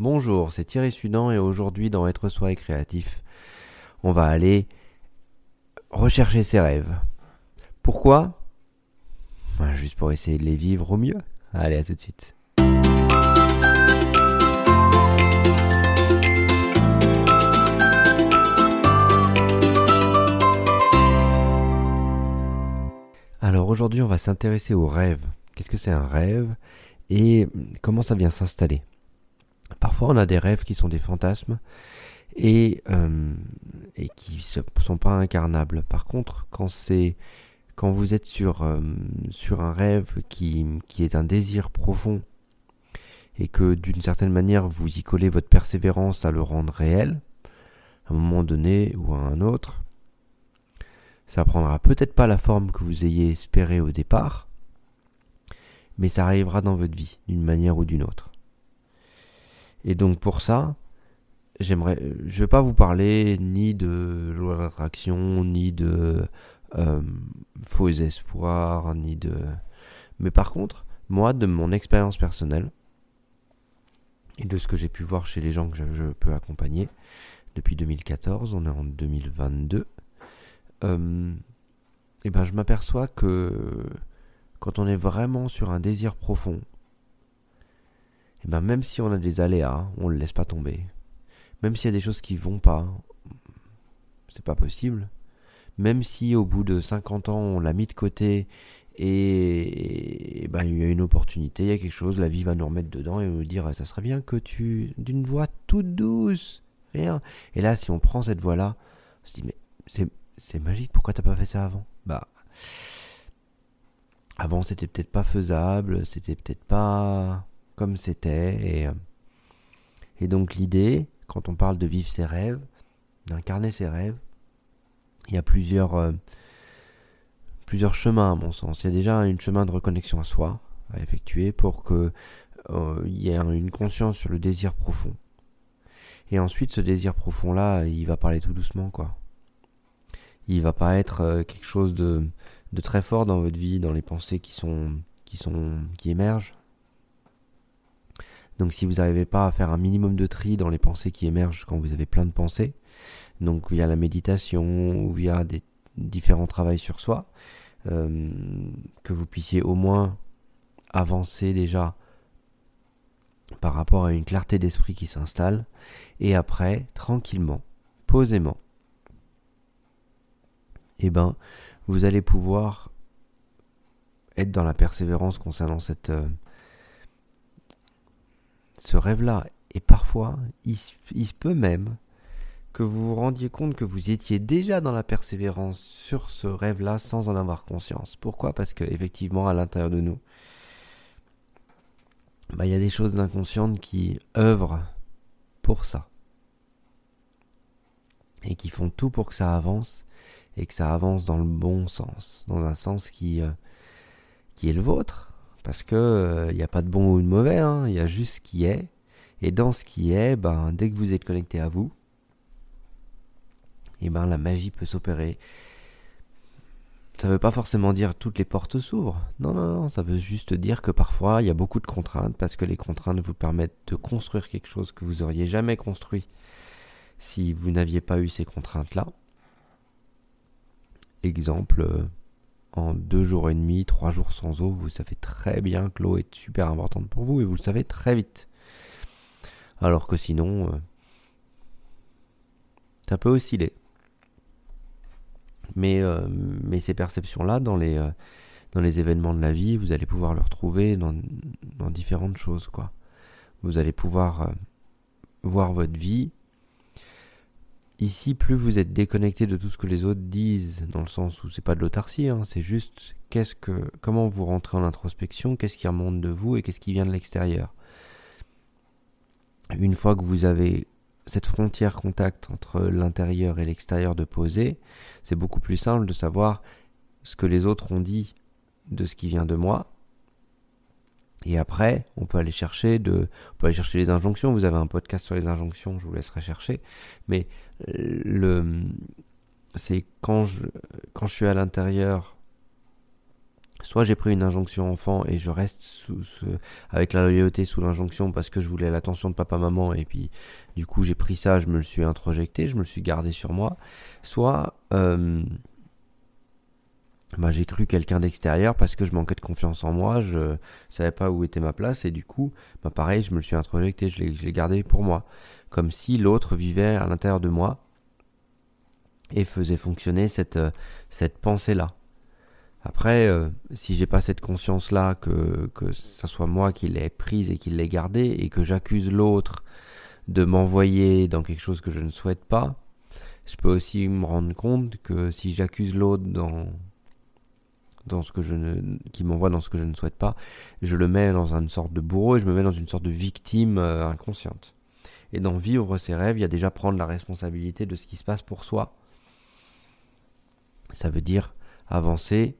Bonjour, c'est Thierry Sudan et aujourd'hui dans Être soi et créatif, on va aller rechercher ses rêves. Pourquoi? Ben, Juste pour essayer de les vivre au mieux. Allez, à tout de suite. Alors aujourd'hui, on va s'intéresser aux rêves. Qu'est-ce que c'est un rêve? Et comment ça vient s'installer? Parfois, on a des rêves qui sont des fantasmes et, euh, qui ne sont pas incarnables. Par contre, quand c'est quand vous êtes sur, euh, sur un rêve qui, qui est un désir profond et que d'une certaine manière vous y collez votre persévérance à le rendre réel, à un moment donné ou à un autre, ça prendra peut-être pas la forme que vous ayez espéré au départ, mais ça arrivera dans votre vie d'une manière ou d'une autre. Et donc pour ça, j'aimerais, je vais pas vous parler ni de loi d'attraction, ni de euh, faux espoirs, ni de. Mais par contre, moi, de mon expérience personnelle et de ce que j'ai pu voir chez les gens que je, peux accompagner depuis 2014, on est en 2022. Euh, et ben, je m'aperçois que quand on est vraiment sur un désir profond, et ben même si on a des aléas, on ne le laisse pas tomber. Même s'il y a des choses qui vont pas, c'est pas possible. Même si au bout de 50 ans, on l'a mis de côté et, ben, il y a une opportunité, il y a quelque chose, la vie va nous remettre dedans et nous dire ça serait bien que tu, d'une voix toute douce, rien. Et là, si on prend cette voix-là, on se dit mais c'est, c'est magique, pourquoi t'as pas fait ça avant? Bah, avant c'était peut-être pas faisable, c'était peut-être pas comme c'était. Et, euh, et donc l'idée, quand on parle de vivre ses rêves, d'incarner ses rêves, il y a plusieurs, euh, plusieurs chemins à mon sens. Il y a déjà un chemin de reconnexion à soi à effectuer pour que euh, il y ait une conscience sur le désir profond. Et ensuite, ce désir profond-là, il va parler tout doucement, quoi. Il va pas être quelque chose de, de très fort dans votre vie, dans les pensées qui sont, qui sont, qui émergent. Donc si vous n'arrivez pas à faire un minimum de tri dans les pensées qui émergent quand vous avez plein de pensées, donc via la méditation ou via des différents travaux sur soi, euh, que vous puissiez au moins avancer déjà par rapport à une clarté d'esprit qui s'installe, et après, tranquillement, posément, eh ben, vous allez pouvoir être dans la persévérance concernant cette, euh, ce rêve-là. Et parfois, il, se peut même que vous vous rendiez compte que vous étiez déjà dans la persévérance sur ce rêve-là sans en avoir conscience. Pourquoi? Parce que effectivement, à l'intérieur de nous, bah, il y a des choses inconscientes qui œuvrent pour ça. Et qui font tout pour que ça avance et que ça avance dans le bon sens, dans un sens qui, euh, qui est le vôtre, parce que il euh, n'y a pas de bon ou de mauvais, hein. il y a juste ce qui est. Et dans ce qui est, ben, dès que vous êtes connecté à vous, et eh ben, la magie peut s'opérer. Ça ne veut pas forcément dire toutes les portes s'ouvrent. Non, non, non, ça veut juste dire que parfois il y a beaucoup de contraintes parce que les contraintes vous permettent de construire quelque chose que vous auriez jamais construit si vous n'aviez pas eu ces contraintes-là. Exemple, euh, en deux jours et demi, trois jours sans eau, vous savez très bien que l'eau est super importante pour vous et vous le savez très vite. Alors que sinon, euh, ça peut osciller. Mais, euh, mais ces perceptions-là, dans les, euh, dans les événements de la vie, vous allez pouvoir le retrouver dans, dans différentes choses. Quoi. Vous allez pouvoir voir votre vie Ici, plus vous êtes déconnecté de tout ce que les autres disent, dans le sens où c'est pas de l'autarcie, hein, c'est juste qu'est-ce que, comment vous rentrez en introspection, qu'est-ce qui remonte de vous et qu'est-ce qui vient de l'extérieur. Une fois que vous avez cette frontière contact entre l'intérieur et l'extérieur de poser, c'est beaucoup plus simple de savoir ce que les autres ont dit de ce qui vient de moi et après, on peut aller chercher de, on peut aller chercher les injonctions. Vous avez un podcast sur les injonctions, je vous laisserai chercher. Mais euh, le, c'est quand je, quand je suis à l'intérieur Soit j'ai pris une injonction enfant et je reste sous, avec la loyauté sous l'injonction parce que je voulais l'attention de papa-maman et puis du coup j'ai pris ça, je me le suis introjecté, je me le suis gardé sur moi. Soit euh, bah, j'ai cru quelqu'un d'extérieur parce que je manquais de confiance en moi, je savais pas où était ma place et du coup, bah, pareil, je me le suis introjecté, je l'ai gardé pour moi. Comme si l'autre vivait à l'intérieur de moi et faisait fonctionner cette, euh, cette pensée-là. Après, euh, si j'ai pas cette conscience-là que, que ce soit moi qui l'ai prise et qui l'ai gardée et que j'accuse l'autre de m'envoyer dans quelque chose que je ne souhaite pas, je peux aussi me rendre compte que si j'accuse l'autre dans dans ce que je ne, qui m'envoie dans ce que je ne souhaite pas, je le mets dans une sorte de bourreau et je me mets dans une sorte de victime euh, inconsciente. Et dans vivre ses rêves, il y a déjà prendre la responsabilité de ce qui se passe pour soi. Ça veut dire avancer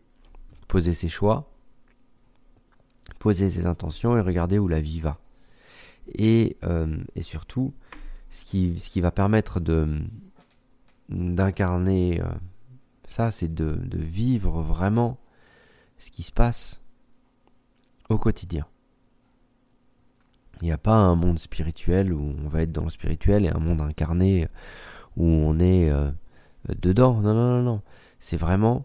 poser ses choix, poser ses intentions et regarder où la vie va. Et, euh, et surtout, ce qui, ce qui va permettre de d'incarner euh, ça, c'est de, de vivre vraiment ce qui se passe au quotidien. Il n'y a pas un monde spirituel où on va être dans le spirituel et un monde incarné où on est euh, dedans. Non, non, non, non. C'est vraiment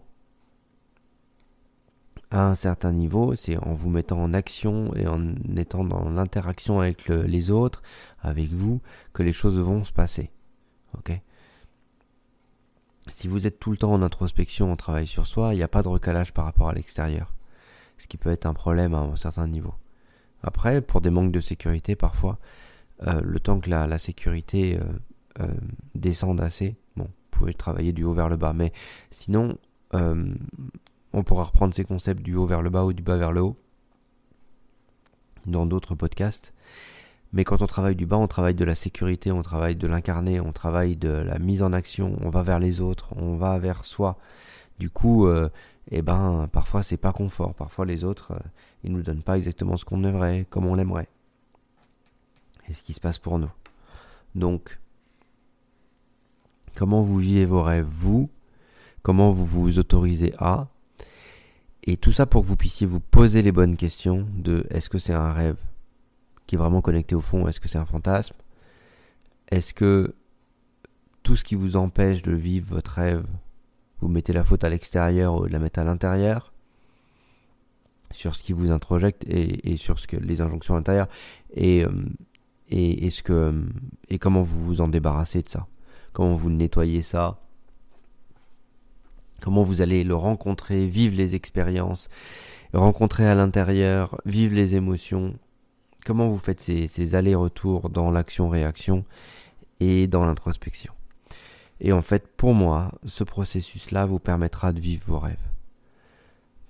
à un certain niveau, c'est en vous mettant en action et en étant dans l'interaction avec les autres, avec vous, que les choses vont se passer. Ok? Si vous êtes tout le temps en introspection, en travail sur soi, il n'y a pas de recalage par rapport à l'extérieur. Ce qui peut être un problème à un certain niveau. Après, pour des manques de sécurité, parfois, euh, le temps que la, sécurité euh, euh, descende assez, bon, vous pouvez travailler du haut vers le bas, mais sinon, on pourra reprendre ces concepts du haut vers le bas ou du bas vers le haut dans d'autres podcasts. Mais quand on travaille du bas, on travaille de la sécurité, on travaille de l'incarné, on travaille de la mise en action, on va vers les autres, on va vers soi. Du coup, euh, eh ben, parfois c'est pas confort. Parfois les autres, euh, ils nous donnent pas exactement ce qu'on aimerait, comme on l'aimerait. Et ce qui se passe pour nous. Donc, comment vous vivez vos rêves, vous? Comment vous vous autorisez à? Et tout ça pour que vous puissiez vous poser les bonnes questions de est-ce que c'est un rêve qui est vraiment connecté au fond, est-ce que c'est un fantasme? Est-ce que tout ce qui vous empêche de vivre votre rêve, vous mettez la faute à l'extérieur ou de la mettre à l'intérieur sur ce qui vous introjecte et, sur ce que les injonctions intérieures et, euh, que, et comment vous vous en débarrassez de ça? Comment vous nettoyez ça? Comment vous allez le rencontrer, vivre les expériences, rencontrer à l'intérieur, vivre les émotions, comment vous faites ces, allers-retours dans l'action-réaction et dans l'introspection? Et en fait, pour moi, ce processus-là vous permettra de vivre vos rêves.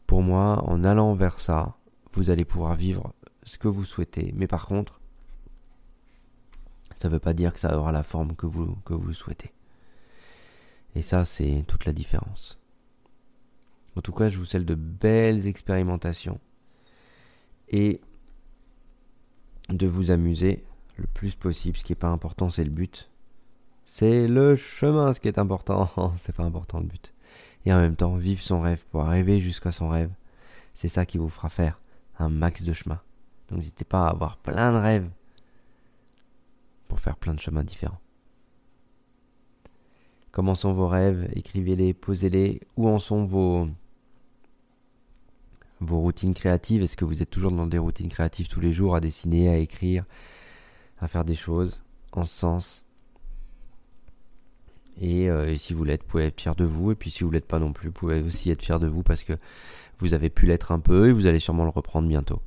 Pour moi, en allant vers ça, vous allez pouvoir vivre ce que vous souhaitez. Mais par contre, ça ne veut pas dire que ça aura la forme que vous, souhaitez. Et ça, c'est toute la différence. En tout cas, je vous souhaite de belles expérimentations et de vous amuser le plus possible. Ce qui n'est pas important, c'est le but. C'est le chemin ce qui est important. c'est pas important le but. Et en même temps, vivre son rêve pour arriver jusqu'à son rêve, c'est ça qui vous fera faire un max de chemin. Donc n'hésitez pas à avoir plein de rêves pour faire plein de chemins différents. Comment sont vos rêves Écrivez-les, posez-les. Où en sont vos, vos routines créatives? Est-ce que vous êtes toujours dans des routines créatives tous les jours, à dessiner, à écrire, à faire des choses en ce sens? Euh, et, si vous l'êtes, vous pouvez être fier de vous. Et puis si vous l'êtes pas non plus, vous pouvez aussi être fier de vous parce que vous avez pu l'être un peu et vous allez sûrement le reprendre bientôt.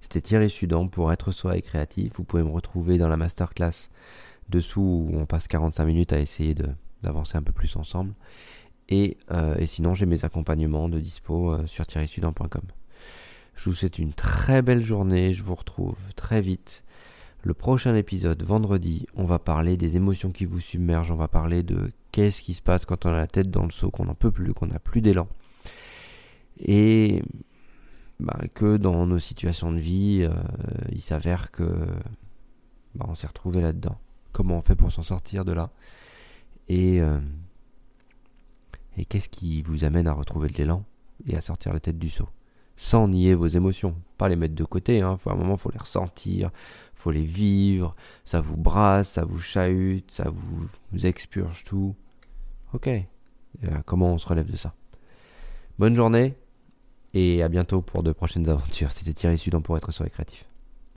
C'était Thierry Sudan pour être soi et créatif. Vous pouvez me retrouver dans la masterclass dessous où on passe 45 minutes à essayer d'avancer un peu plus ensemble. Et, euh, et sinon, j'ai mes accompagnements de dispo euh, sur thierrysudan.com. Je vous souhaite une très belle journée. Je vous retrouve très vite. Le prochain épisode, vendredi, on va parler des émotions qui vous submergent. On va parler de qu'est-ce qui se passe quand on a la tête dans le seau, qu'on n'en peut plus, qu'on n'a plus d'élan. Et bah, que dans nos situations de vie, euh, il s'avère que bah, on s'est retrouvé là-dedans comment on fait pour s'en sortir de là? Et, et qu'est-ce qui vous amène à retrouver de l'élan et à sortir la tête du seau? Sans nier vos émotions, pas les mettre de côté, hein. à un moment faut les ressentir, faut les vivre, ça vous brasse, ça vous chahute, ça vous, vous expurge tout. Ok, comment on se relève de ça? Bonne journée et à bientôt pour de prochaines aventures. C'était Thierry Sudan pour être sur les créatifs.